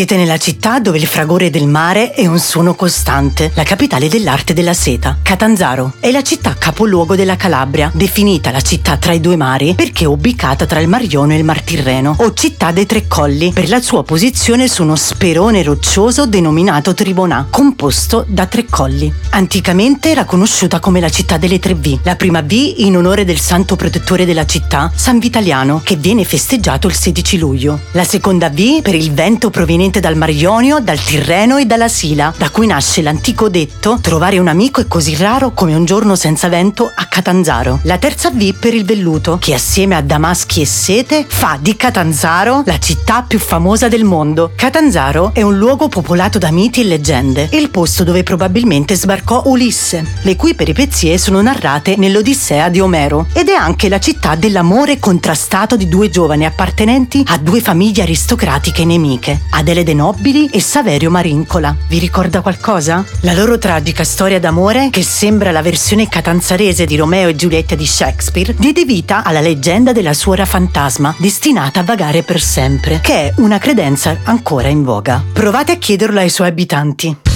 Siete nella città dove il fragore del mare è un suono costante, la capitale dell'arte della seta. Catanzaro è la città capoluogo della Calabria, definita la città tra i due mari perché è ubicata tra il Mar Ionio e il Mar Tirreno, o città dei tre colli per la sua posizione su uno sperone roccioso denominato Tribonà, composto da tre colli. Anticamente era conosciuta come la città delle tre V, la prima V in onore del santo protettore della città, San Vitaliano, che viene festeggiato il 16 luglio. La seconda V per il vento proveniente proveniente dal Mar Ionio, dal Tirreno e dalla Sila, da cui nasce l'antico detto trovare un amico è così raro come un giorno senza vento a Catanzaro. La terza V per il velluto, che assieme a Damaschi e Sete fa di Catanzaro la città più famosa del mondo. Catanzaro è un luogo popolato da miti e leggende, il posto dove probabilmente sbarcò Ulisse, le cui peripezie sono narrate nell'Odissea di Omero, ed è anche la città dell'amore contrastato di due giovani appartenenti a due famiglie aristocratiche nemiche, ad Adele De Nobili e Saverio Marincola. Vi ricorda qualcosa? La loro tragica storia d'amore, che sembra la versione catanzarese di Romeo e Giulietta di Shakespeare, diede vita alla leggenda della suora fantasma, destinata a vagare per sempre, che è una credenza ancora in voga. Provate a chiederlo ai suoi abitanti.